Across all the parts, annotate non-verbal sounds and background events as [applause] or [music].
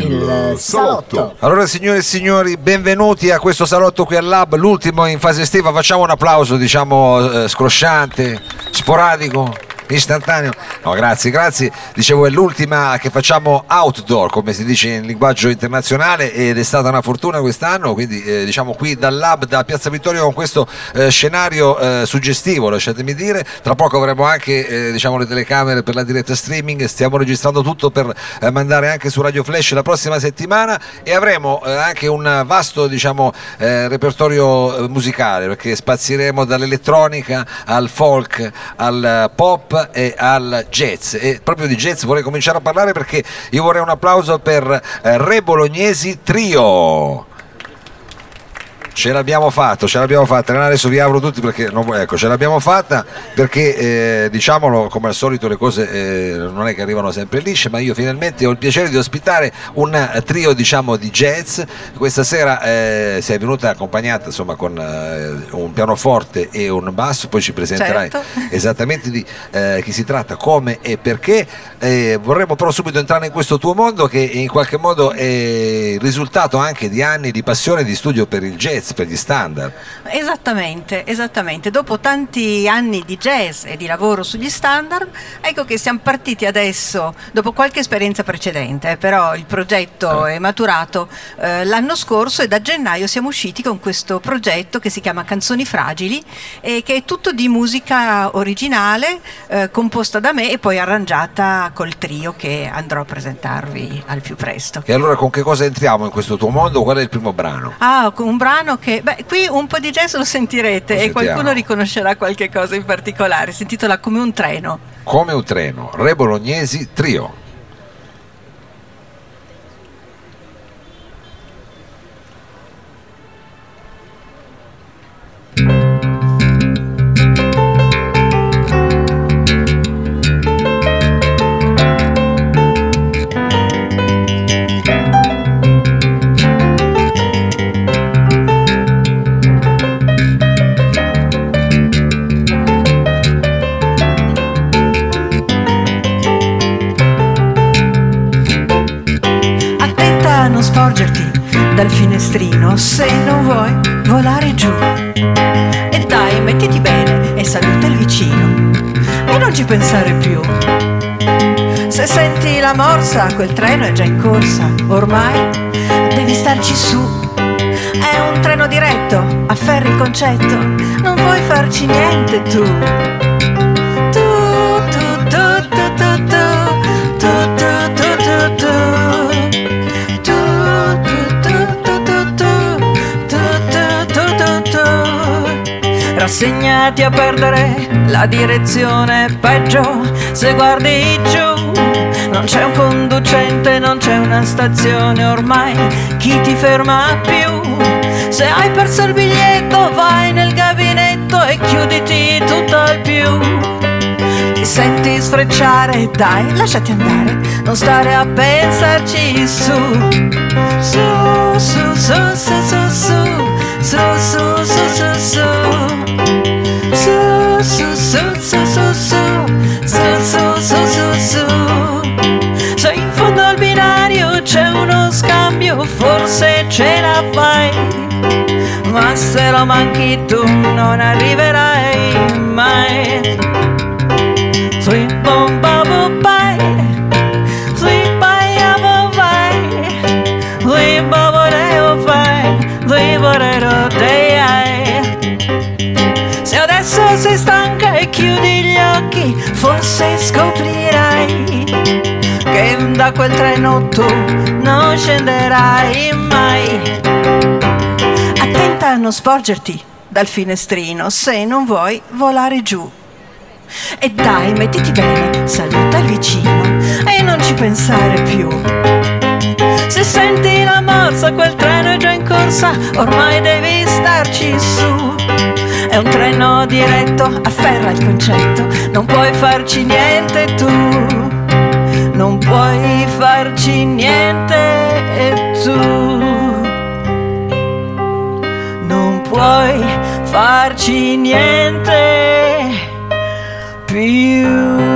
Il salotto. Allora signore e signori, benvenuti a questo salotto qui al Lab, l'ultimo in fase estiva, facciamo un applauso diciamo eh, scrosciante, sporadico istantaneo. No, grazie, grazie. Dicevo, è l'ultima che facciamo outdoor, come si dice in linguaggio internazionale, ed è stata una fortuna quest'anno. Quindi, eh, diciamo, qui dal lab, da Piazza Vittorio, con questo eh, scenario eh, suggestivo, lasciatemi dire. Tra poco avremo anche eh, diciamo, le telecamere per la diretta streaming. Stiamo registrando tutto per eh, mandare anche su Radio Flash la prossima settimana e avremo eh, anche un vasto diciamo, repertorio musicale perché spazieremo dall'elettronica al folk al pop e al jazz. E proprio di jazz vorrei cominciare a parlare perché io vorrei un applauso per eh, Re Bolognesi Trio ce l'abbiamo fatto, ce l'abbiamo fatta. Adesso vi apro tutti perché non, ecco, ce l'abbiamo fatta perché eh, diciamolo come al solito le cose eh, non è che arrivano sempre lisce, ma io finalmente ho il piacere di ospitare un trio diciamo di jazz. Questa sera eh, sei venuta accompagnata insomma con eh, un pianoforte e un basso, poi ci presenterai certo. [laughs] esattamente di eh, chi si tratta, come e perché. Eh, vorremmo però subito entrare in questo tuo mondo che in qualche modo è il risultato anche di anni di passione e di studio per il jazz, per gli standard. Esattamente, esattamente. Dopo tanti anni di jazz e di lavoro sugli standard, ecco che siamo partiti adesso, dopo qualche esperienza precedente, però il progetto eh. è maturato eh, l'anno scorso e da gennaio siamo usciti con questo progetto che si chiama Canzoni Fragili e che è tutto di musica originale, eh, composta da me e poi arrangiata col trio che andrò a presentarvi al più presto. E allora con che cosa entriamo in questo tuo mondo? Qual è il primo brano? Ah, un brano che, beh, qui un po' di jazz lo sentirete lo e qualcuno riconoscerà qualche cosa in particolare. Si intitola Come un treno. Come un treno, Re Bolognesi Trio. Se non vuoi volare giù. E dai, mettiti bene e saluta il vicino. E non ci pensare più. Se senti la morsa, quel treno è già in corsa. Ormai devi starci su. È un treno diretto, afferri il concetto. Non vuoi farci niente tu. Rassegnati a perdere la direzione peggio. Se guardi giù non c'è un conducente non c'è una stazione ormai chi ti ferma più? Se hai perso il biglietto vai nel gabinetto e chiuditi tutto al più. Ti senti sfrecciare dai lasciati andare non stare a pensarci su su su. Su su su su su su su su su su su su su su su su su su se in fondo al binario c'è uno scambio forse ce la fai. Ma se lo manchi tu non arriverai mai forse scoprirai che da quel treno tu non scenderai mai. Attenta a non sporgerti dal finestrino se non vuoi volare giù. E dai, mettiti bene, saluta il vicino e non ci pensare più. Se senti la morsa, quel treno è già in corsa, ormai devi starci su. Un treno diretto, afferra il concetto, non puoi farci niente tu. Non puoi farci niente tu. Non puoi farci niente più.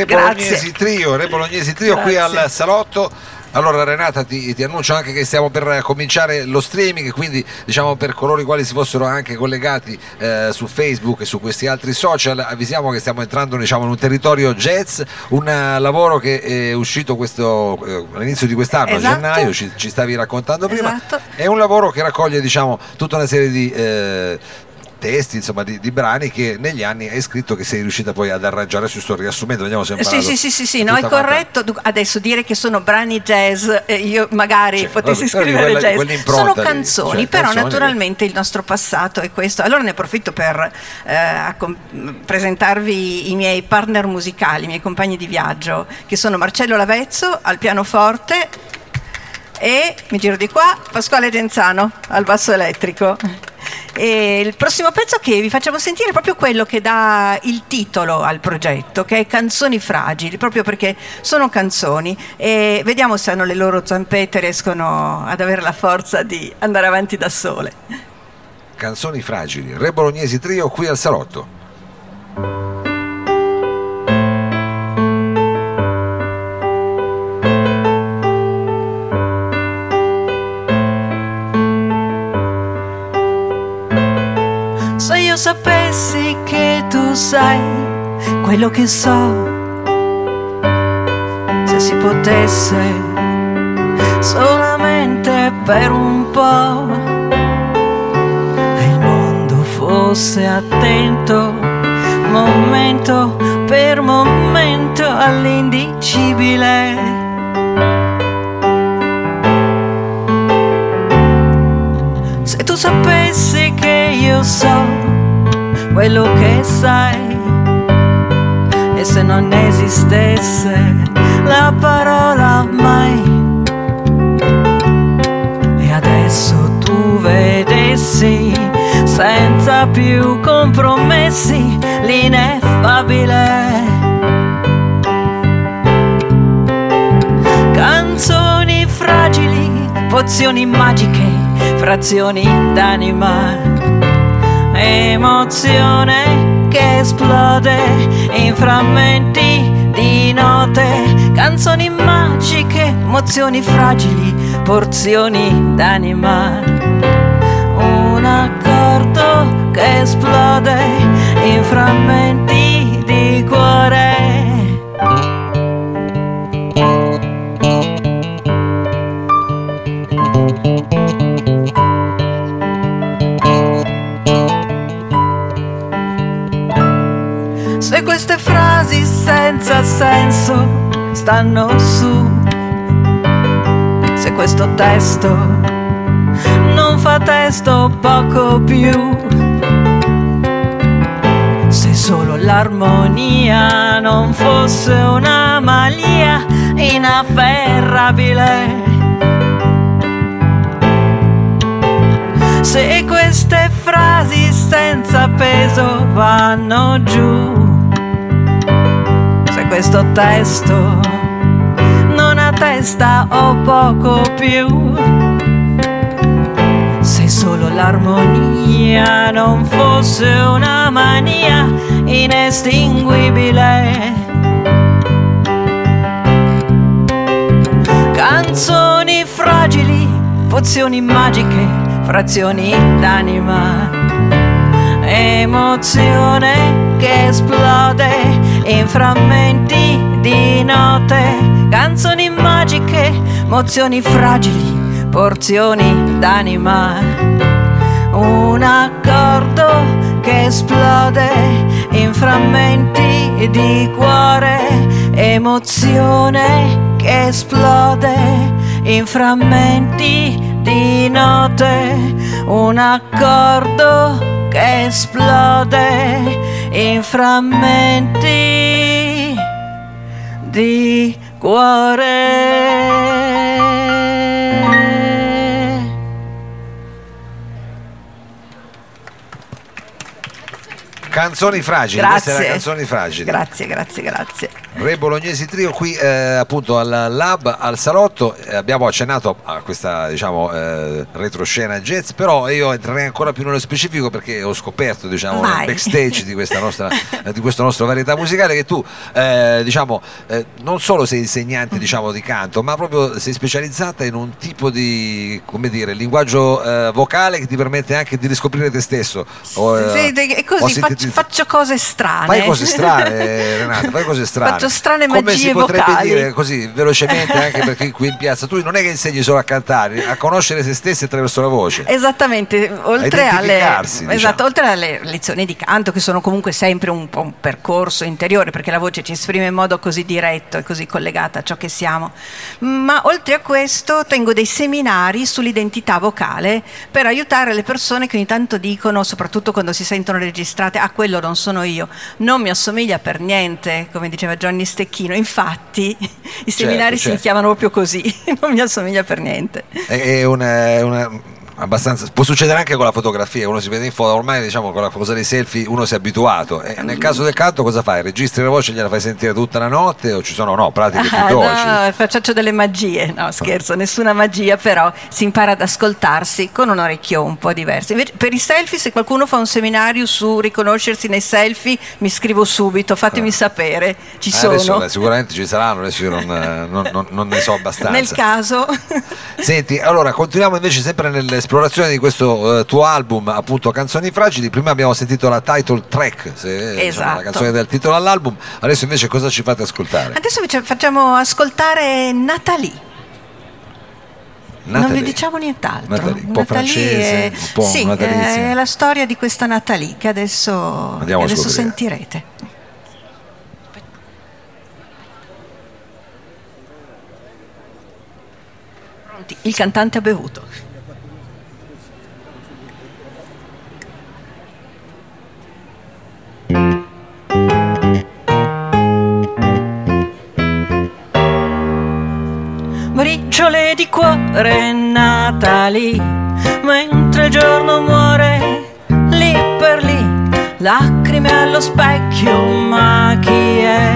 Re Bolognesi Trio, Re Bolognesi Trio qui al salotto allora Renata ti, ti, annuncio anche che stiamo per cominciare lo streaming, quindi diciamo per coloro i quali si fossero anche collegati eh, su Facebook e su questi altri social, avvisiamo che stiamo entrando diciamo, in un territorio jazz, un uh, lavoro che è uscito questo, eh, all'inizio di quest'anno, esatto. a gennaio, ci, ci, stavi raccontando prima, esatto. è un lavoro che raccoglie diciamo, tutta una serie di... Eh, testi insomma, di, di, brani che negli anni hai scritto che sei riuscita poi ad arrangiare su sto riassumendo vediamo se sì, sì sì sì sì no è corretto. Adesso dire che sono brani jazz eh, io magari cioè, potessi scrivere quella, jazz. sono canzoni cioè, però canzoni naturalmente che... il nostro passato è questo. Allora ne approfitto per eh, presentarvi i miei partner musicali i miei compagni di viaggio che sono Marcello Lavezzo al pianoforte e mi giro di qua Pasquale Genzano al basso elettrico e il prossimo pezzo che vi facciamo sentire è proprio quello che dà il titolo al progetto, che è Canzoni fragili, proprio perché sono canzoni e vediamo se hanno le loro zampette riescono ad avere la forza di andare avanti da sole. Canzoni fragili, Re Bolognesi Trio qui al salotto. Tu sai quello che so, se si potesse solamente per un po' e il mondo fosse attento momento per momento all'indicibile. Se tu sapessi che io so quello che sai. E se non esistesse la parola mai. E adesso tu vedessi senza più compromessi l'ineffabile. Canzoni fragili, pozioni magiche, frazioni d'anima emozione che esplode in frammenti di note, canzoni magiche, emozioni fragili, porzioni d'anima. Un accordo che esplode in frammenti senso stanno su. Se questo testo non fa testo poco più. Se solo l'armonia non fosse una malia inafferrabile. Se queste frasi senza peso vanno giù questo testo non ha testa o poco più. Se solo l'armonia non fosse una mania inestinguibile. Canzoni fragili, pozioni magiche, frazioni d'anima, emozione che esplode in frammenti di note, canzoni magiche, mozioni fragili, porzioni d'anima. Un accordo che esplode in frammenti di cuore, emozione che esplode in frammenti di note. Un accordo che esplode in frammenti di cuore. Canzoni fragili, grazie. queste erano canzoni fragili. Grazie, grazie, grazie. Re Bolognesi Trio qui eh, appunto al Lab, al Salotto, eh, abbiamo accennato a questa diciamo eh, retroscena jazz, però io entrerei ancora più nello specifico perché ho scoperto diciamo Vai. nel backstage di, questa nostra, eh, di questo nostro varietà musicale che tu eh, diciamo non solo sei insegnante diciamo di canto, ma proprio sei specializzata in un tipo di come dire, linguaggio vocale che ti permette anche di riscoprire te stesso. Ho, Sì, ho così faccio, faccio cose strane. Fai cose strane, [laughs] Renata, fai cose strane. Faccio strane Come magie si potrebbe vocali. dire così velocemente anche perché qui in piazza tu non è che insegni solo a cantare, a conoscere se stessi attraverso la voce. Esattamente, oltre alle, diciamo. esatto, oltre alle lezioni di canto che sono comunque sempre un po' un percorso interiore perché la voce ci esprime in modo così diretto e così collegata a ciò che siamo, ma oltre a questo tengo dei seminari sull'identità vocale per aiutare le persone che ogni tanto dicono, soprattutto quando si sentono registrate, quello non sono io, non mi assomiglia per niente, come diceva Gianni Stecchino, infatti i seminari si certo. chiamano proprio così, [laughs] non mi assomiglia per niente. È, una, è una- abbastanza può succedere anche con la fotografia, uno si vede in foto, ormai diciamo con la cosa dei selfie uno si è abituato. E nel caso del canto cosa fai? Registri la voce gliela fai sentire tutta la notte o ci sono no, pratiche più Ah, dolci? no, faccio delle magie, no scherzo, nessuna magia, però si impara ad ascoltarsi con un orecchio un po' diverso. Invece, per i selfie, se qualcuno fa un seminario su riconoscersi nei selfie, mi scrivo subito, fatemi sapere, ci Eh, sono. Adesso eh, sicuramente ci saranno, adesso io non, eh, non- non- non ne so [laughs] abbastanza. Nel caso, Senti, allora continuiamo invece sempre nell'esplorazione di questo eh, tuo album, appunto Canzoni Fragili. Prima abbiamo sentito la title track, se- diciamo, la Esatto. canzone del titolo all'album. Adesso invece cosa ci fate ascoltare? adesso invece facciamo ascoltare Natalie. Non Natalie. vi diciamo nient'altro. Natalie, un po' Natalie francese, è- un po' sì, è la storia di questa Natalie che adesso, che adesso sentirete. Pronti? Il cantante ha bevuto. Briciole di cuore Natalie, mentre il giorno muore lì per lì, lacrime allo specchio, ma chi è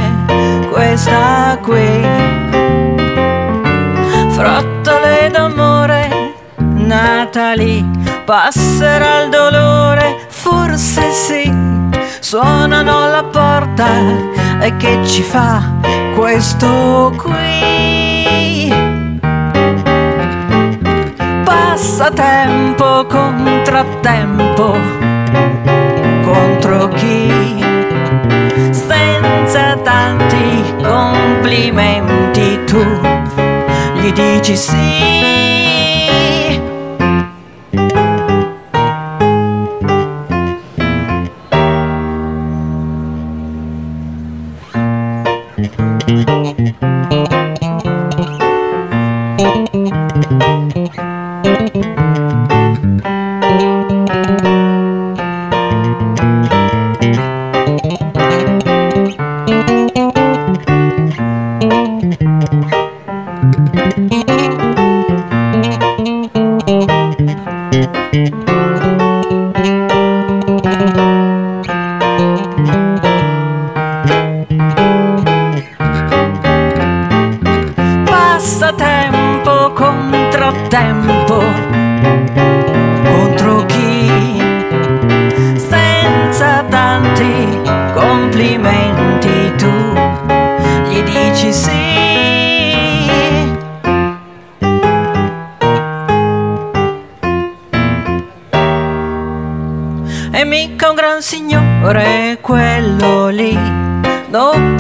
questa qui? Frottole d'amore, Natalie, passerà il dolore, forse sì, suonano alla porta e che ci fa questo qui? Passatempo, contrattempo, contro chi? Senza tanti complimenti tu gli dici sì.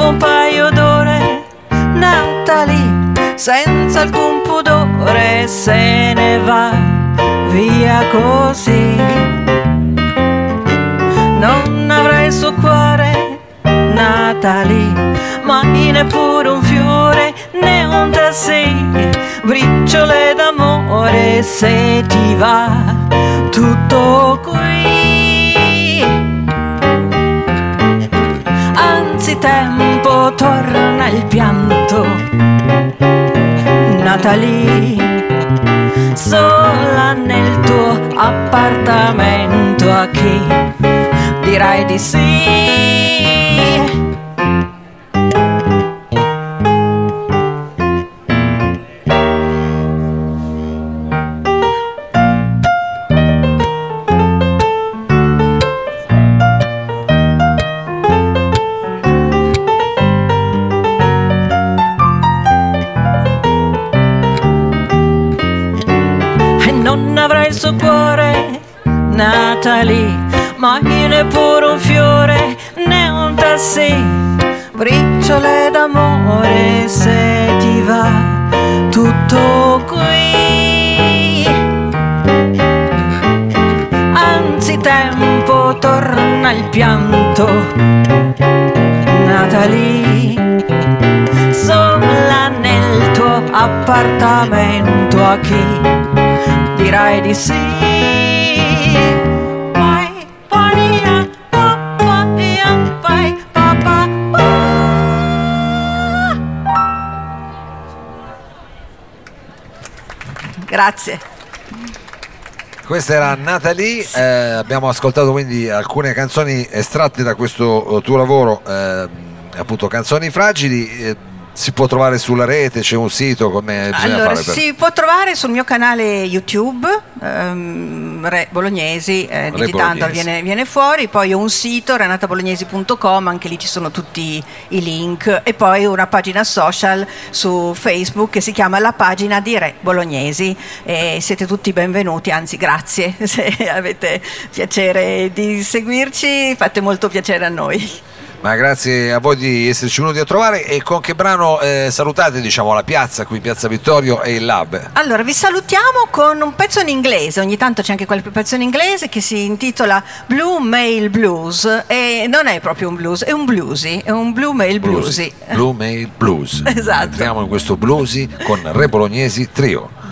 Un paio d'ore, Natalie, senza alcun pudore, se ne va via così. Non avrai il suo cuore, Natalie, mai neppure un fiore, né un tassì, briciole d'amore, se ti va tutto qui. Anzi tempo torna il pianto, Natalie, sola nel tuo appartamento a chi dirai di sì. Lì, ma neppure un fiore né un tassì, briciole d'amore se ti va tutto qui. Anzi torna il pianto, nata lì, sola nel tuo appartamento a chi dirai di sì. Grazie. Questa era Natalie, eh, abbiamo ascoltato quindi alcune canzoni estratte da questo eh, tuo lavoro, eh, appunto canzoni fragili. eh, si può trovare sulla rete, c'è un sito, come bisogna Allora, per... si può trovare sul mio canale YouTube, ehm, Re Bolognesi, eh, digitando viene, viene fuori, poi ho un sito, renatabolognesi.com, anche lì ci sono tutti i link, e poi una pagina social su Facebook che si chiama La pagina di Re Bolognesi. E siete tutti benvenuti, anzi grazie, [laughs] se avete piacere di seguirci, fate molto piacere a noi. Ma grazie a voi di esserci venuti a trovare e con che brano eh, salutate diciamo la piazza qui, Piazza Vittorio e il Lab? Allora, vi salutiamo con un pezzo in inglese, ogni tanto c'è anche qualche pezzo in inglese che si intitola Blue Mail Blues e non è proprio un blues, è un bluesy, è un Blue Mail Bluesy. Blue Mail Blues. [laughs] Esatto. Entriamo in questo bluesy con Re Bolognesi Trio.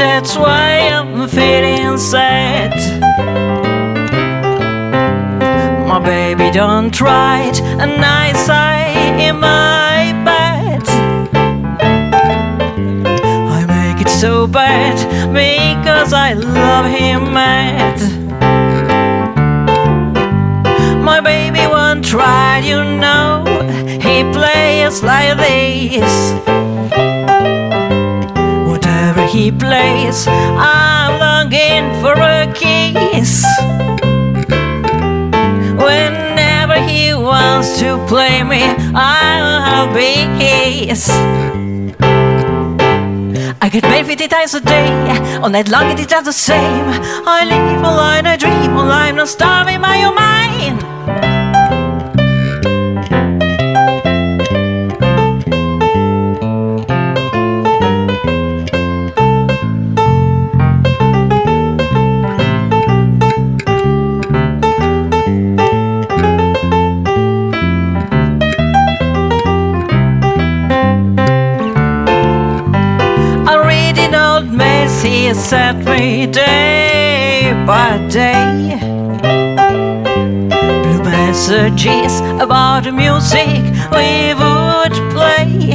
That's why I'm feeling sad. My baby don't try it, and I sigh in my bed. I make it so bad because I love him mad. My baby won't try, you know, he plays like this. He plays, I'm longing for a kiss. Whenever he wants to play me, I'll be his. I get paid 50 times a day, all night long it is just the same. I live a lie, I dream, while I'm not starving my own mind. Sent me day by day. Blue messages about music we would play.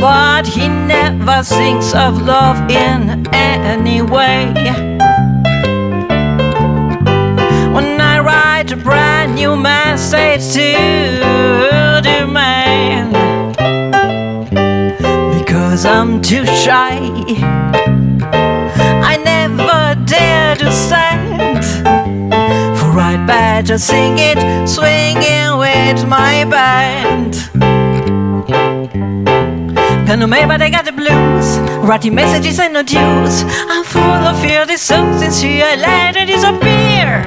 But he never sings of love in any way. When I write a brand new message to because I'm too shy. I never dare to send. For I'd better sing it, swinging with my band. Gonna make but I got the blues. Writing messages and not use. I'm full of fear, this so sincere, I let it disappear.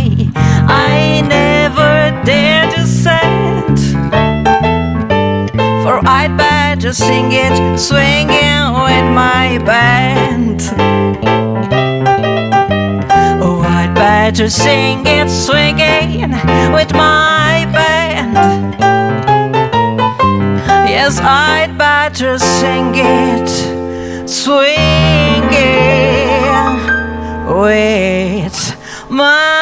sing it, swinging with my band. Oh, I'd better sing it, swinging with my band. Yes, I'd better sing it, swinging it's my.